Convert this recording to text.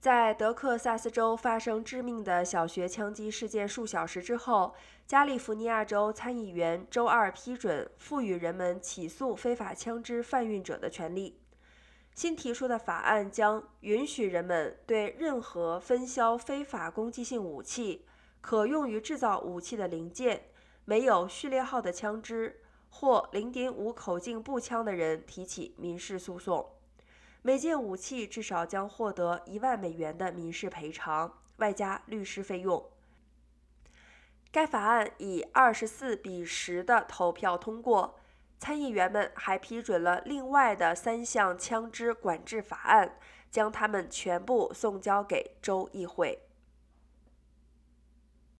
在德克萨斯州发生致命的小学枪击事件数小时之后，加利福尼亚州参议员周二批准赋予人们起诉非法枪支贩运者的权利。新提出的法案将允许人们对任何分销非法攻击性武器、可用于制造武器的零件、没有序列号的枪支或0.5口径步枪的人提起民事诉讼。每件武器至少将获得一万美元的民事赔偿，外加律师费用。该法案以二十四比十的投票通过。参议员们还批准了另外的三项枪支管制法案，将它们全部送交给州议会。